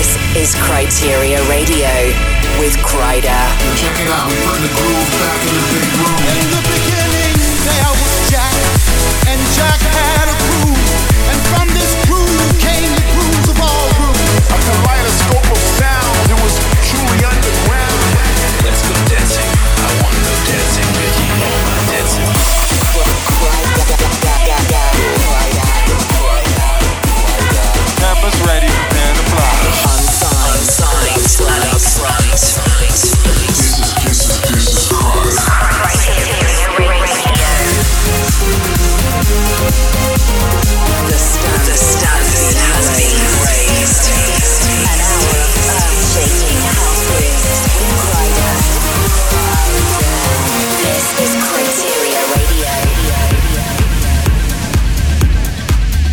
This is Kryteria Radio with Kryder. Check it out, we bring the groove back in the big room. In the beginning, there was Jack, and Jack had a groove, and from this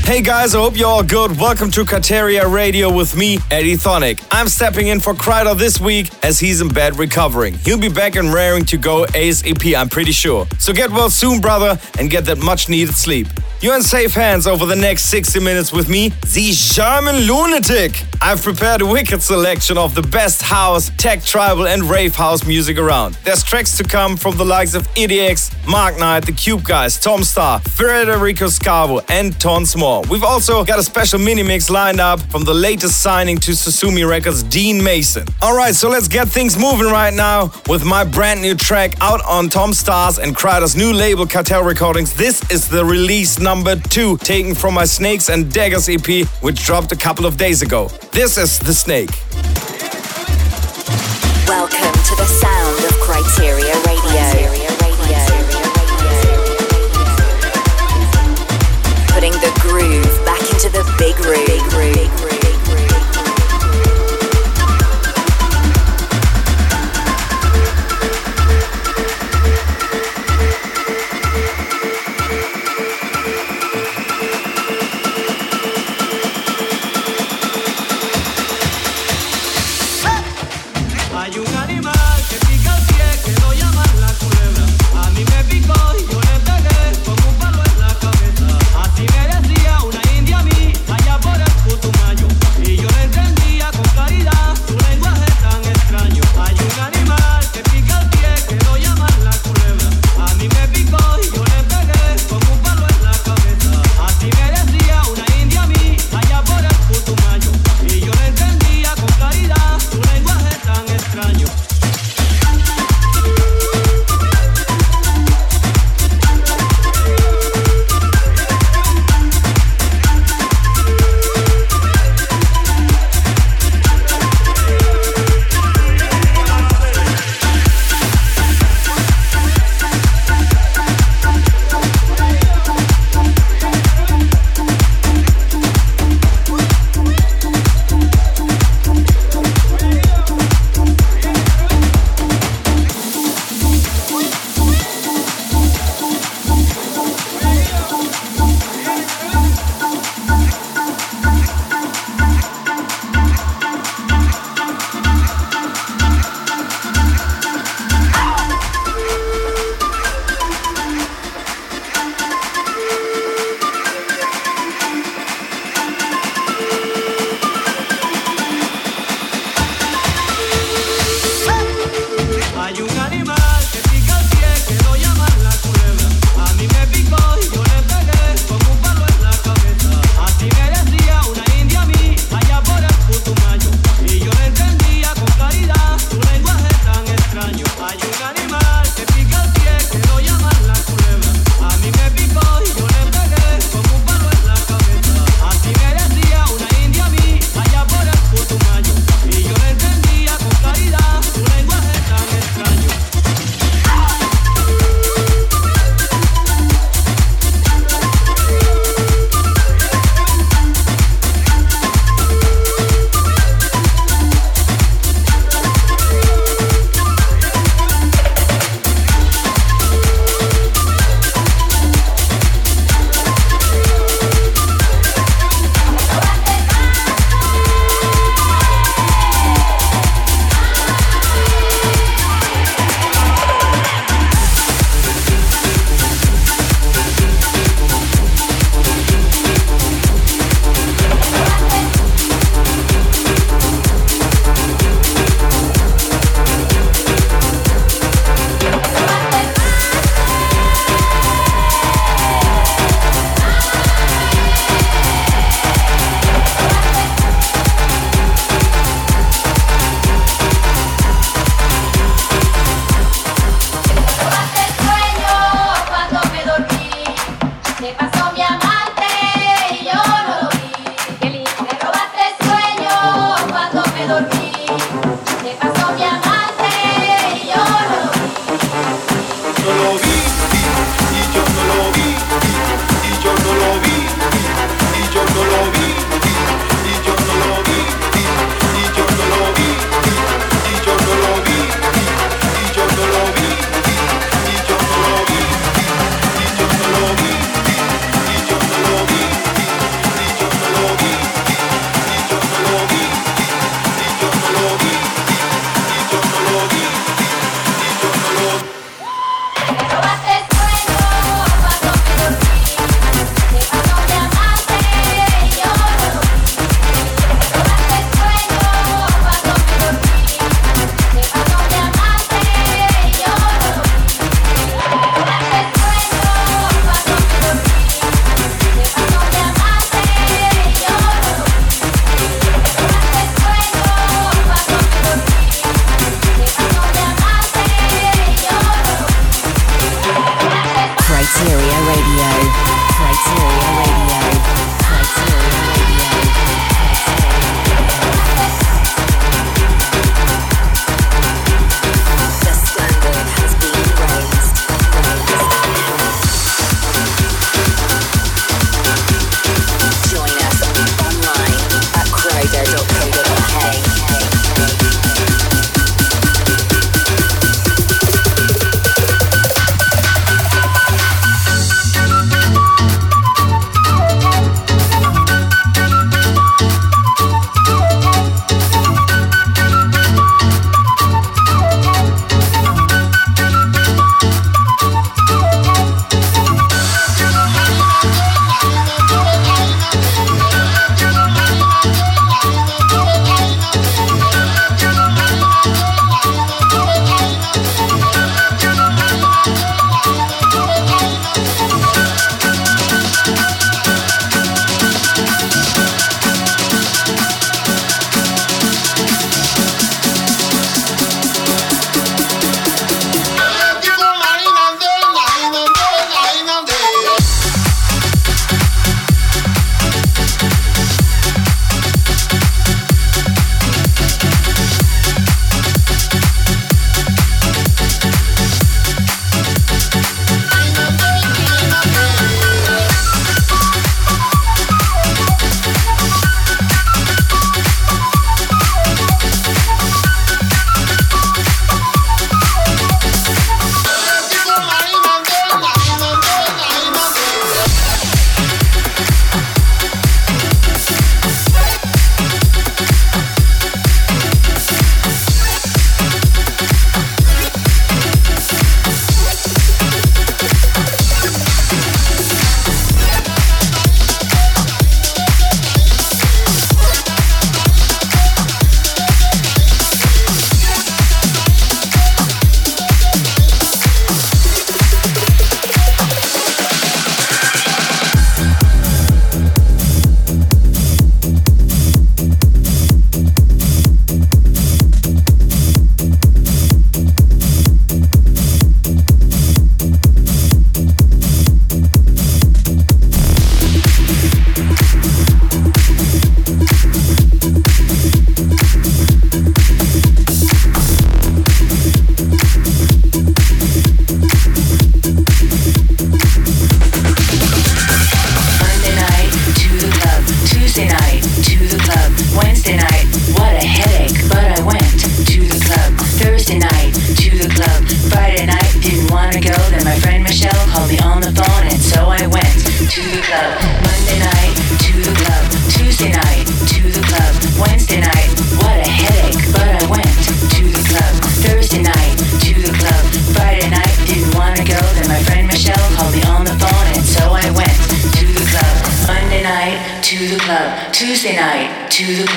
Hey guys, I hope you're all good. Welcome to Kryteria Radio with me, Eddie Thoneick. I'm stepping in for Kryder this week as he's in bed recovering. He'll be back and raring to go ASAP, I'm pretty sure. So get well soon, brother, and get that much needed sleep. You're in safe hands over the next 60 minutes with me, the German Lunatic. I've prepared a wicked selection of the best house, tech, tribal, and rave house music around. There's tracks to come from the likes of EDX, Mark Knight, The Cube Guys, Tom Staar, Federico Scavo, and tons more. We've also got a special mini mix lined up from the latest signing to Susumi Records, Dean Mason. Alright, so let's get things moving right now with my brand new track out on Tom Staar's and Kryder's new label, Cartel Recordings. This is the release number two, taken from my Snakes and Daggers EP, which dropped a couple of days ago. This is The Snake. Welcome to the sound of Kryteria Radio. Putting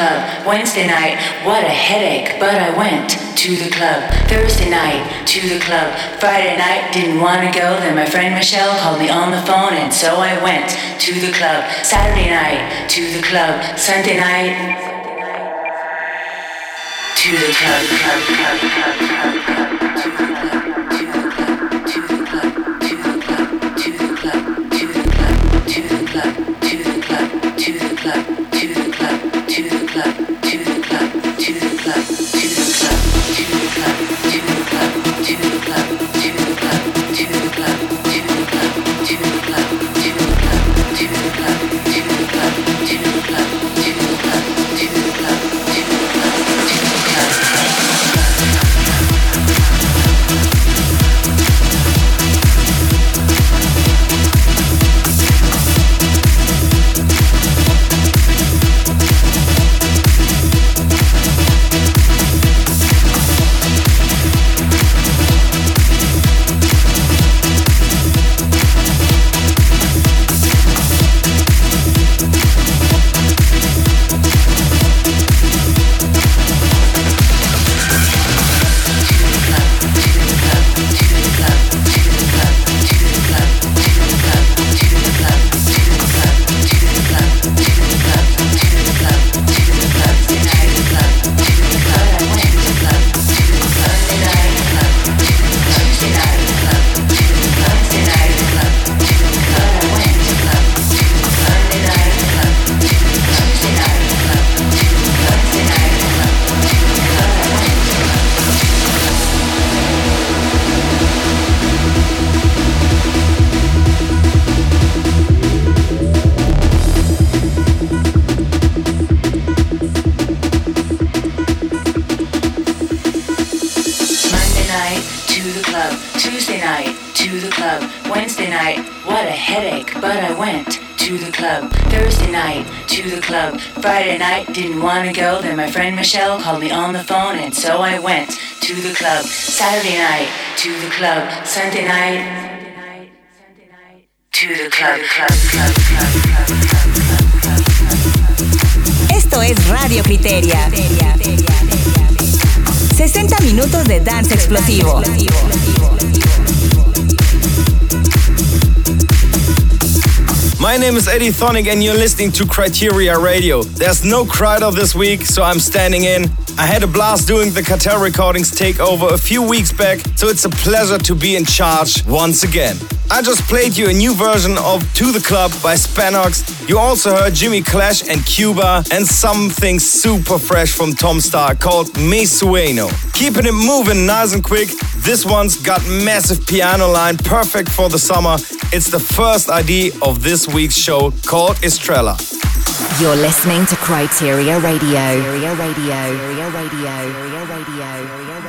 club. Wednesday night, what a headache, but I went to the club. Thursday night to the club. Friday night, didn't wanna go. Then my friend Michelle called me on the phone, and so I went to the club. Saturday night to the club. Sunday night to the club, club, to club, to club, to club, to club, to the club, to the club, to the club, to the club, to the club, to the club, to the club, Friday night, didn't want to go. Then my friend Michelle called me on the phone, and so I went to the club. Saturday night to the club. Sunday night to the club, club, club, club, club. Esto es Radio Kryteria. 60 minutos de dance explosivo. My name is Eddie Thoneick and you're listening to Kryteria Radio. There's no Kryder this week, so I'm standing in. I had a blast doing the Cartel Recordings takeover a few weeks back, so it's a pleasure to be in charge once again. I just played you a new version of To the Club by Spankox. You also heard Jimmy Clash and Cuba and something super fresh from Tom Staar called Me Sueno. Keeping it moving nice and quick, this one's got massive piano line, perfect for the summer. It's the first ID of this week's show called Estrella. You're listening to Kryteria Radio. Radio, radio, radio, radio, radio, radio,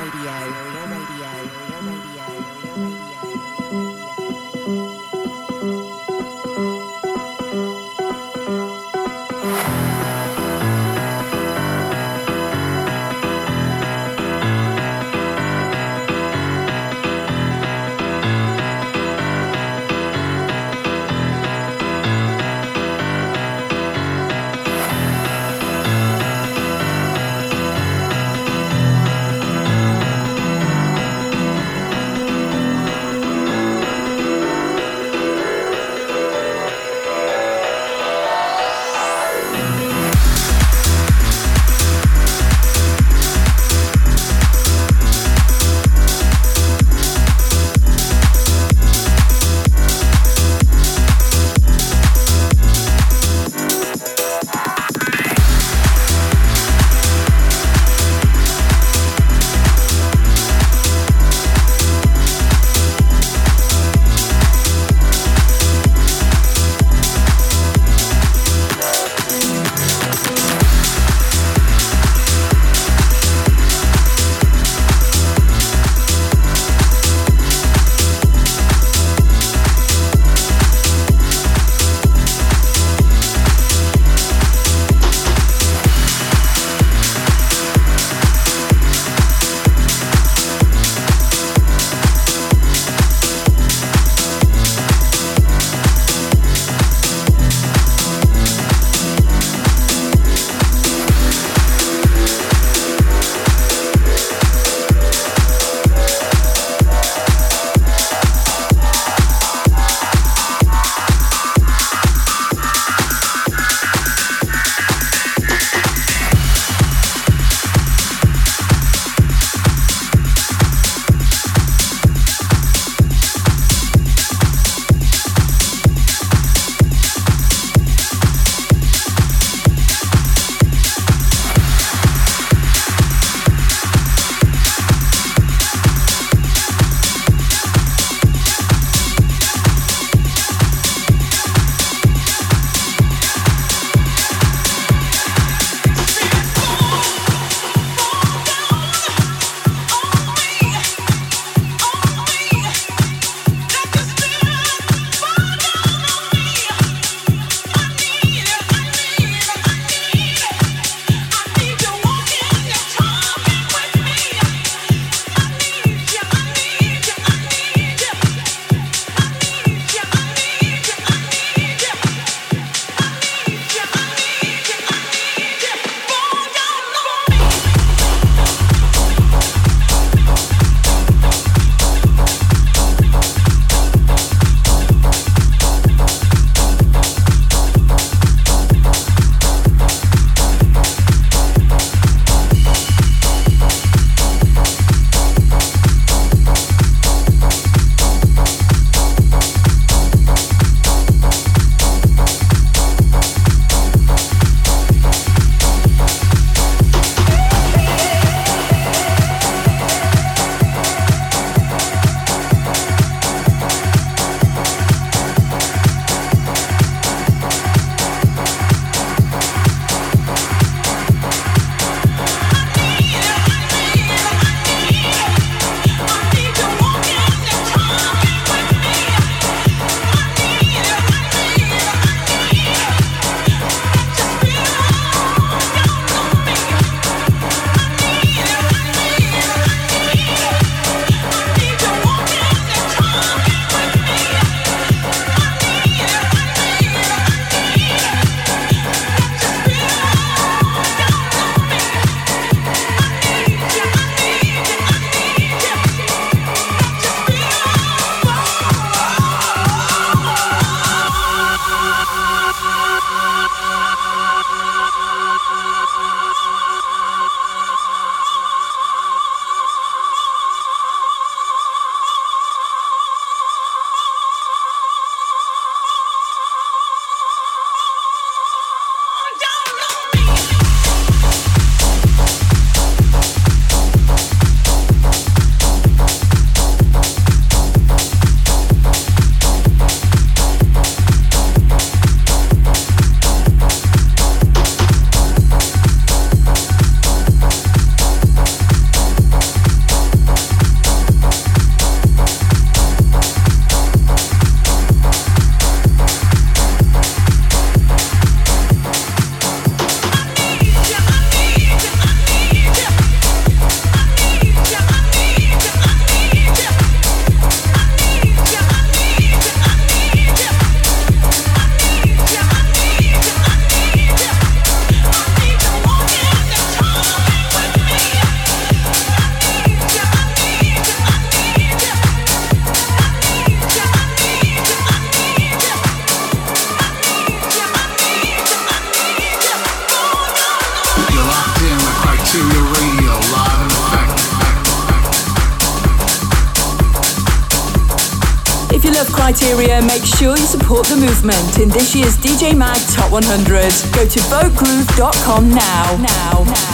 in this year's DJ Mag Top 100. Go to votegroove.com. Now, now, now.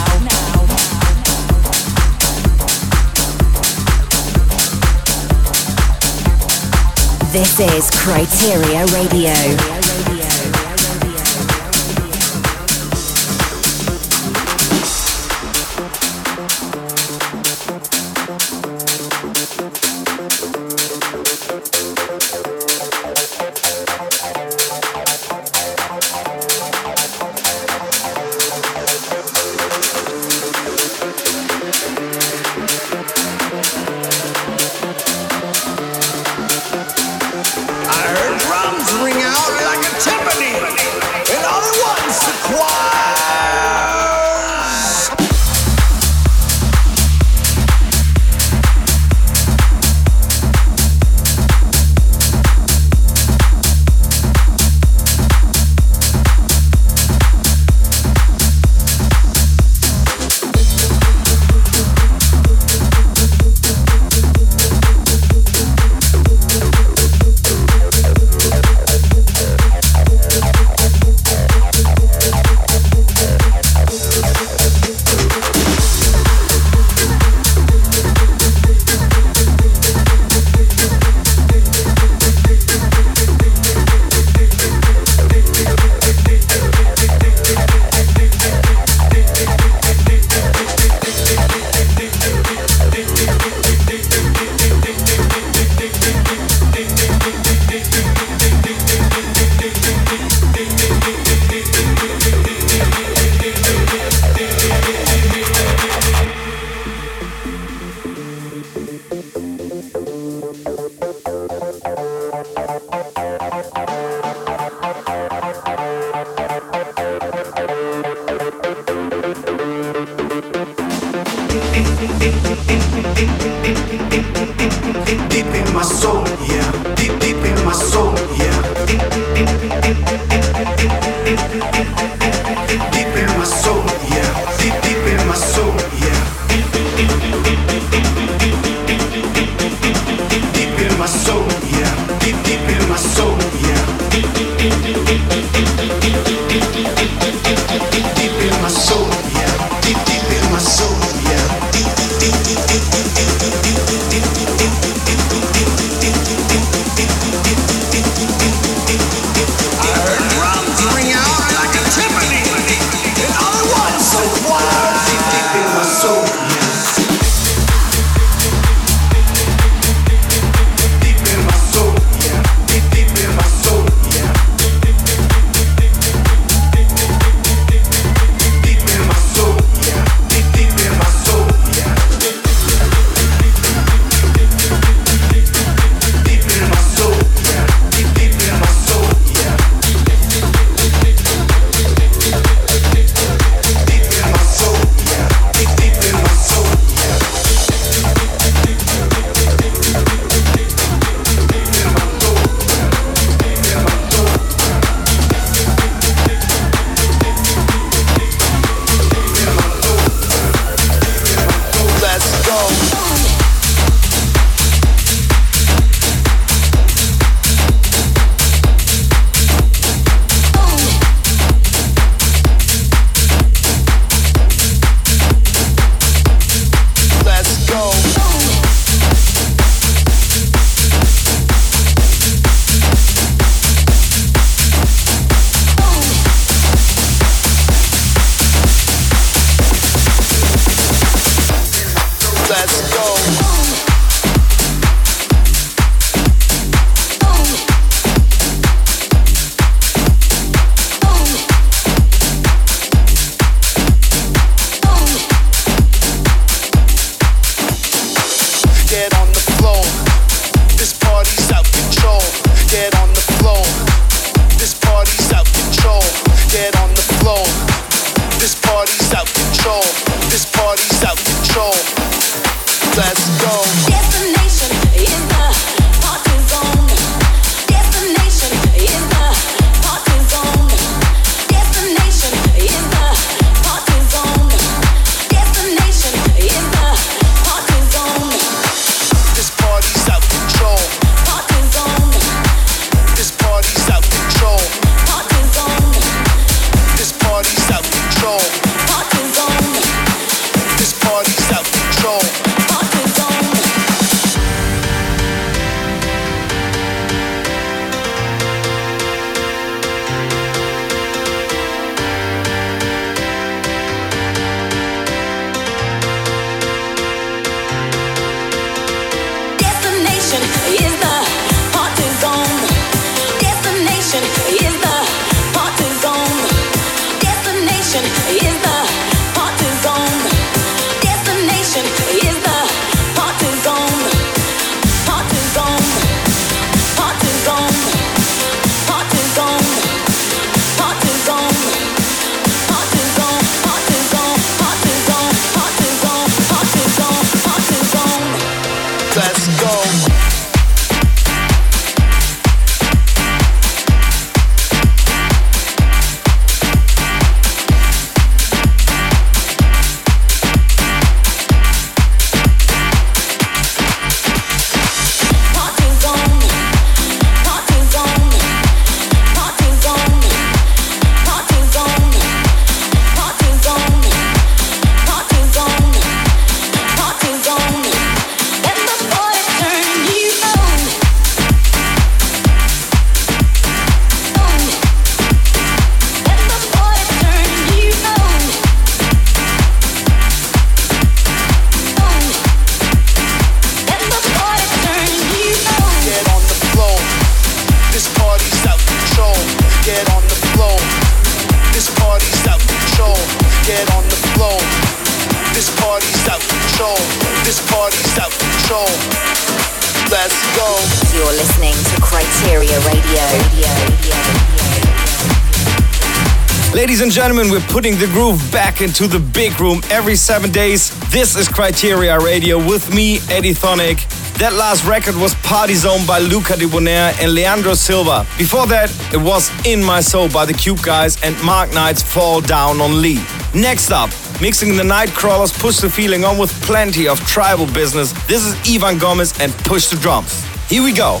This is Kryteria Radio. We're putting the groove back into the big room every seven days. This is Kryteria Radio with me, Eddie Thoneick. That last record was Party Zone by Luca Debonaire and Leandro Silva. Before that, it was In My Soul by the Cube Guys and Mark Knight's Fall Down on Lee. Next up, mixing the night crawlers, push the feeling on with plenty of tribal business. This is Ivan Gomez and Push the Drums. Here we go.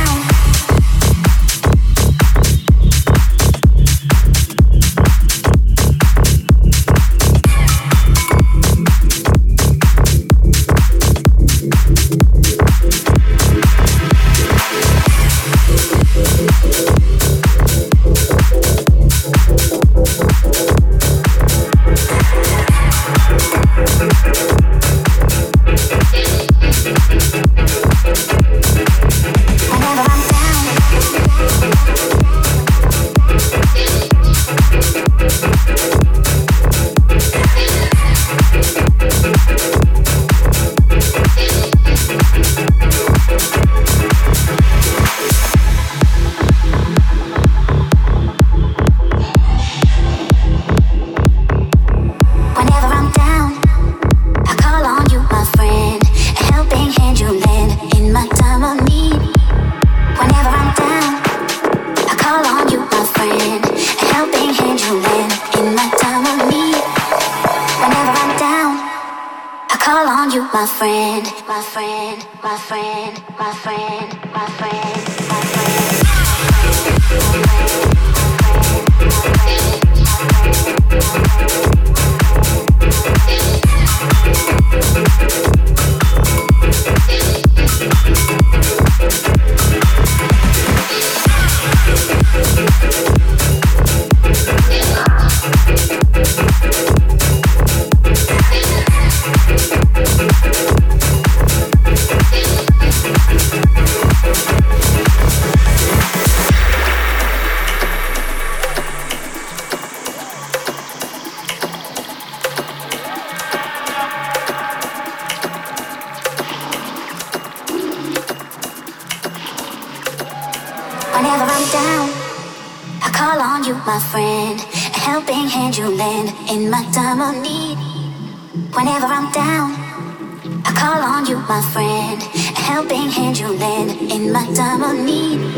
Of need.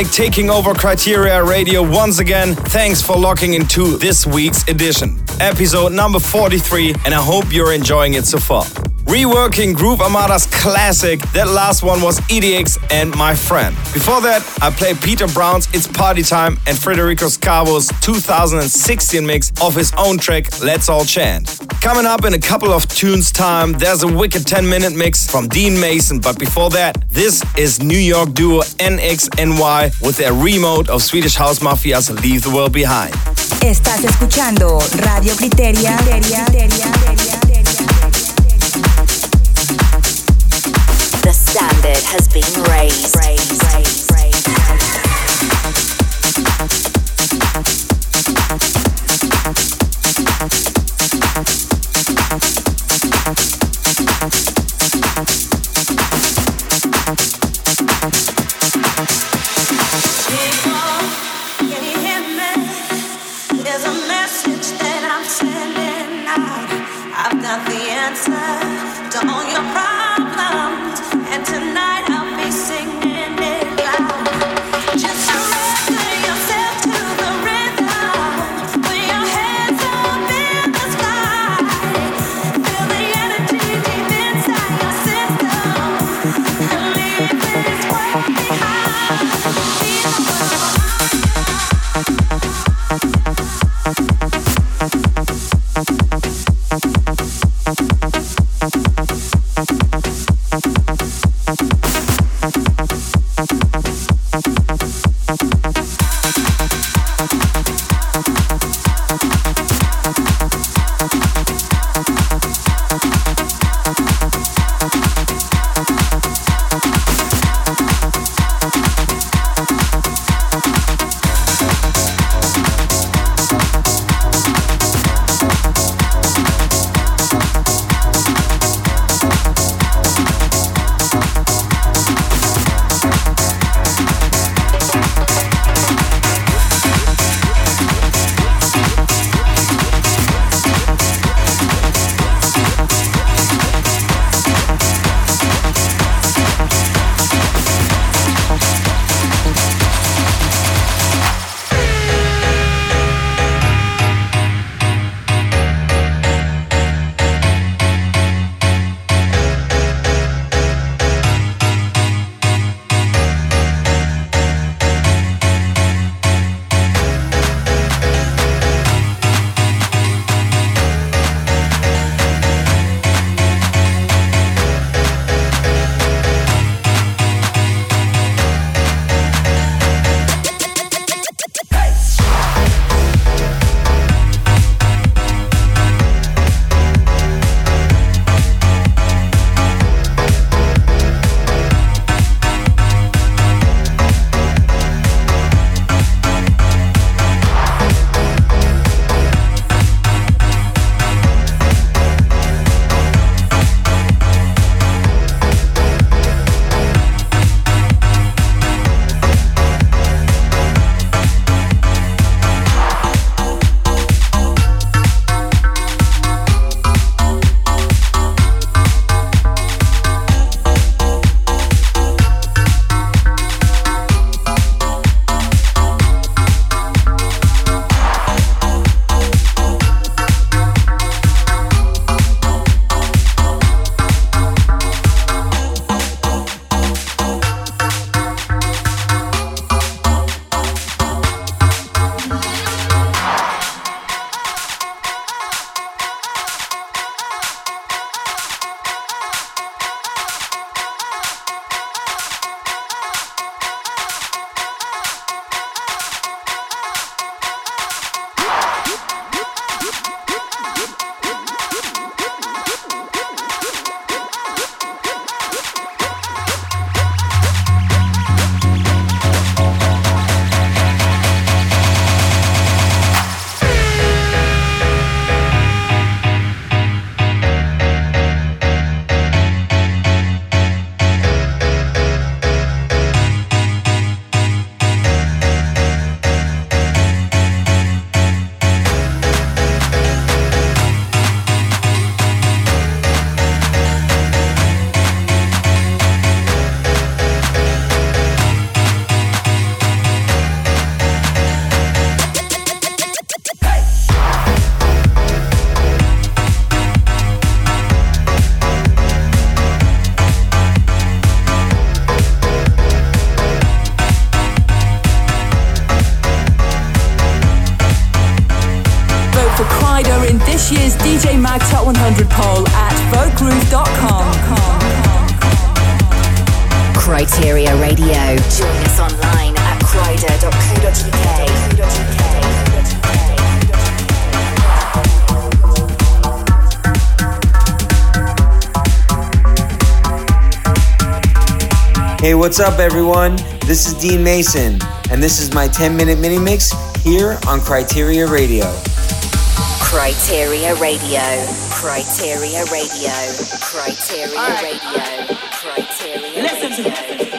Thoneick taking over Kryteria Radio once again. Thanks for locking into this week's edition, episode number 43, and I hope you're enjoying it so far. Reworking Groove Armada's classic, that last one was EDX and My Friend. Before that, I played Peter Brown's It's Party Time and Federico Scavo's 2016 mix of his own track Let's All Chant. Coming up in a couple of tunes time, there's a wicked 10 minute mix from Dean Mason, but before that, this is New York duo NXNY with their remote of Swedish House Mafia's Leave the World Behind. Estás escuchando Radio Kryteria. The standard has been raised. Can What's up, everyone? This is Dean Mason, and this is my 10 minute mini mix here on Kryteria Radio. Kryteria Radio. Kryteria Radio. Kryteria right. Radio. Kryteria Listen Radio.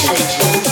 Thank you.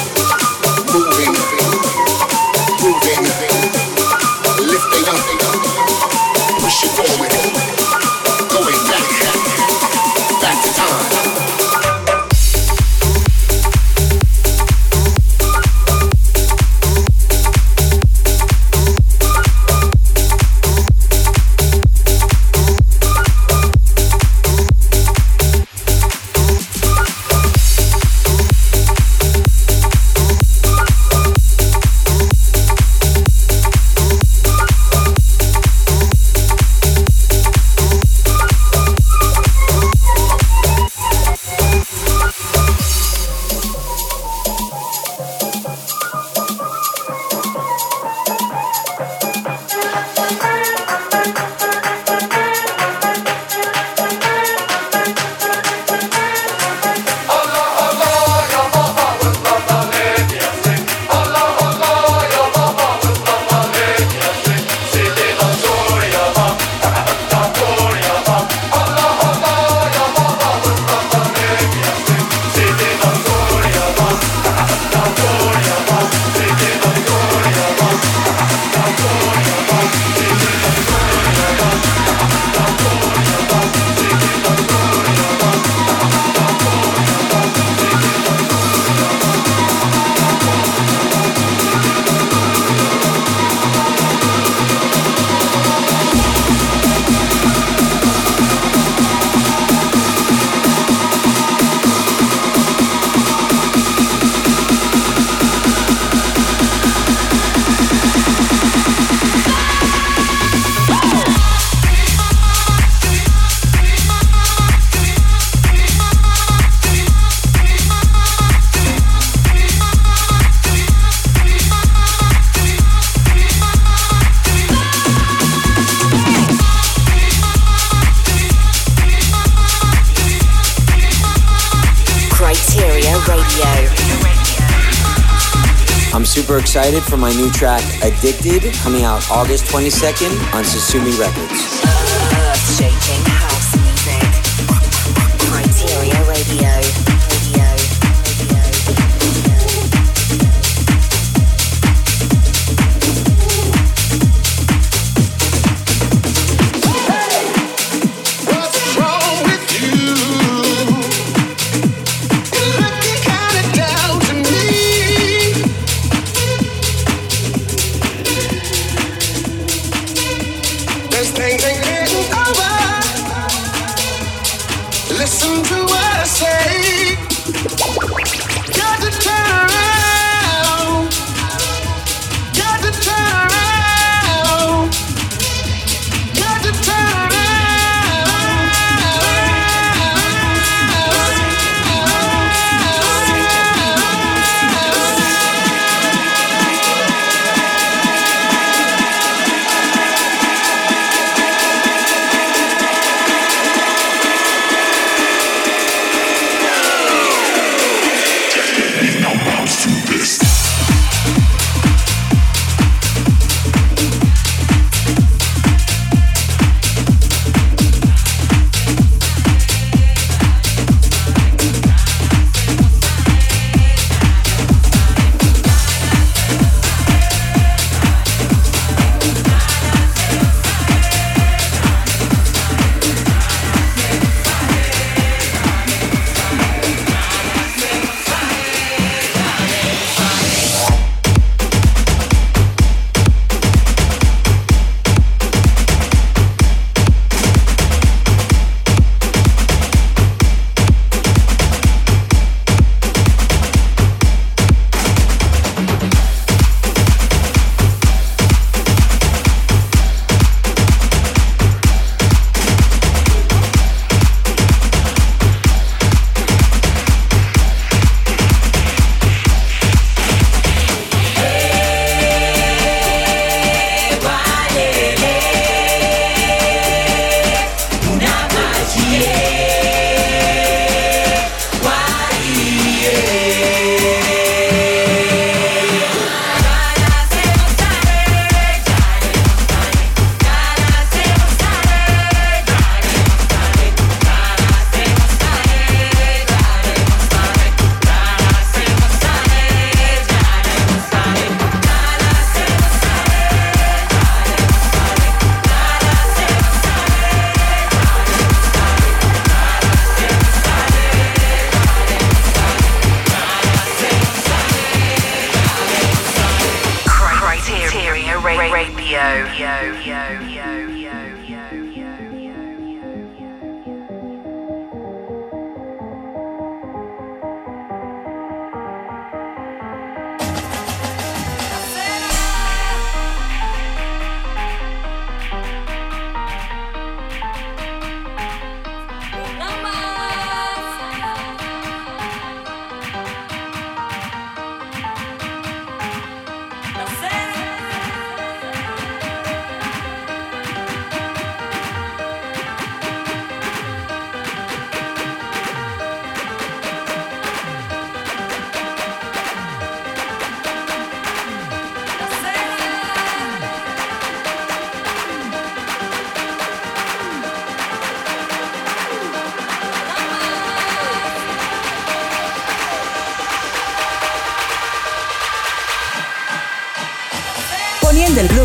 super excited for my new track, Addicted, coming out August 22nd on Susumi Records.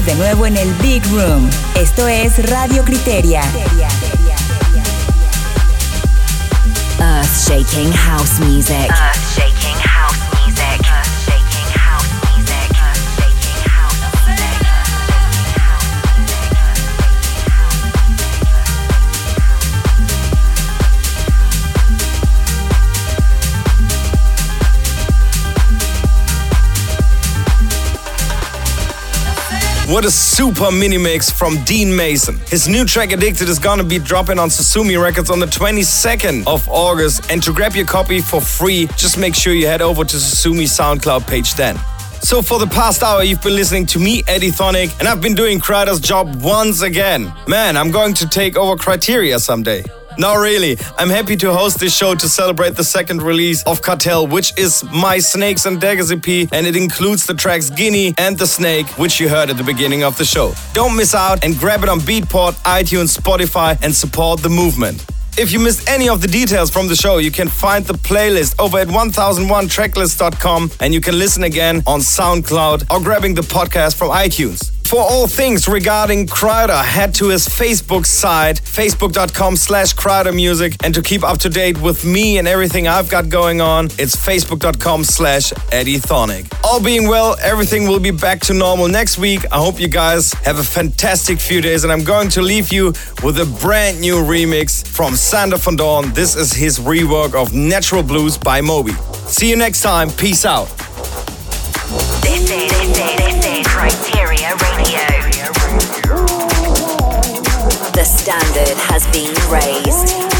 De nuevo en el Big Room. Esto es Radio Criteria. Earth shaking house music. Earth What a super mini mix from Dean Mason. His new track Addicted is gonna be dropping on Susumi Records on the 22nd of August. And to grab your copy for free, just make sure you head over to Susumi SoundCloud page then. So for the past hour, you've been listening to me, Eddie Thoneick, and I've been doing Kryder's job once again. Man, I'm going to take over Kryteria someday. No, really. I'm happy to host this show to celebrate the second release of Cartel, which is my Snakes and Daggers EP, and it includes the tracks Guinea and The Snake, which you heard at the beginning of the show. Don't miss out and grab it on Beatport, iTunes, Spotify, and support the movement. If you missed any of the details from the show, you can find the playlist over at 1001tracklist.com and you can listen again on SoundCloud or grabbing the podcast from iTunes. For all things regarding Kryder, head to his Facebook site, facebook.com slash Music. And to keep up to date with me and everything I've got going on, it's facebook.com slash Eddie Thoneick. All being well, everything will be back to normal next week. I hope you guys have a fantastic few days. And I'm going to leave you with a brand new remix from Sander van Doorn. This is his rework of Natural Blues by Moby. See you next time. Peace out. Standard has been raised.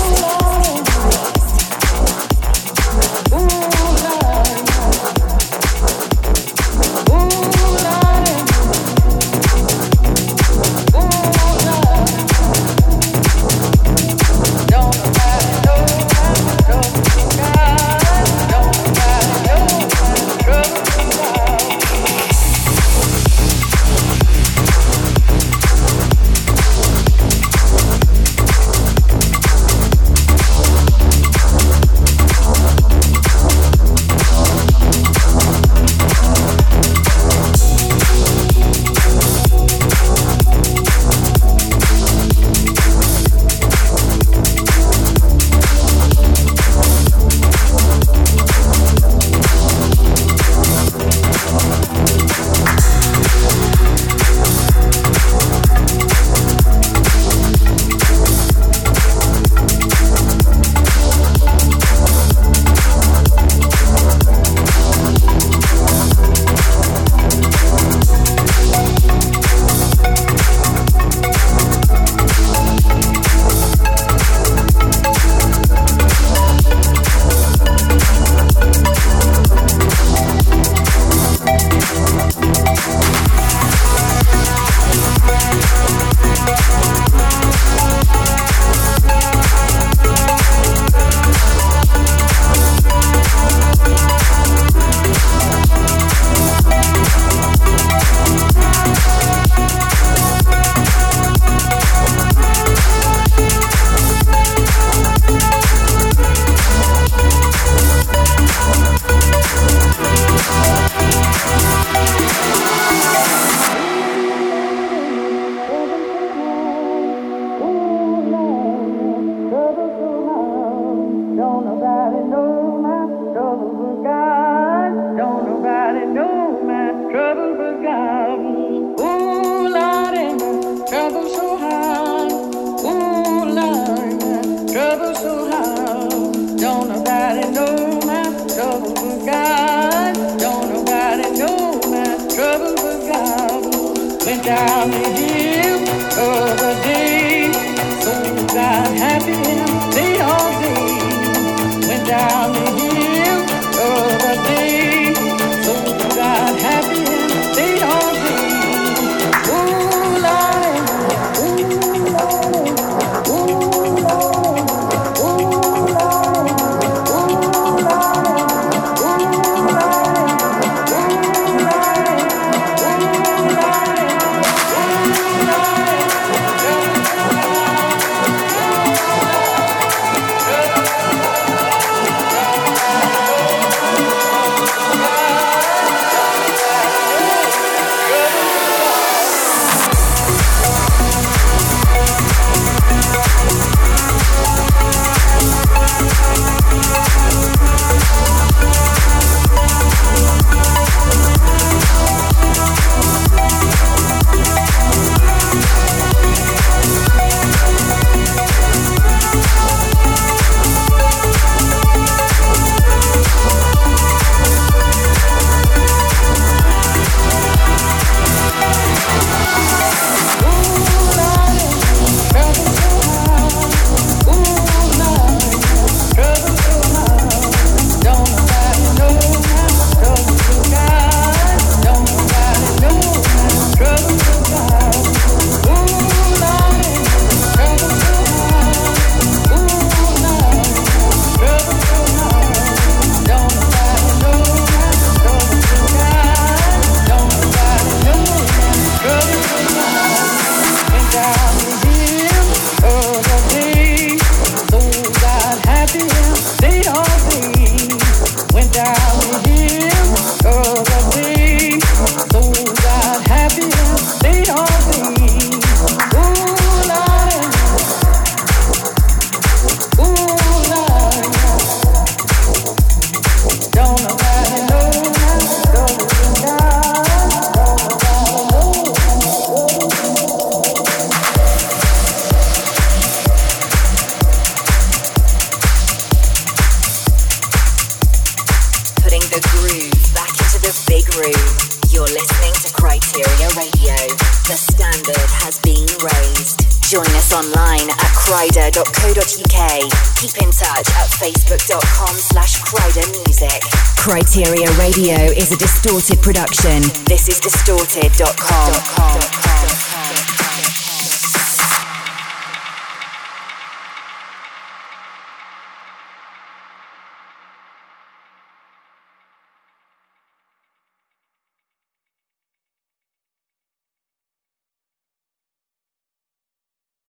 Distorted production. This is distorted.com.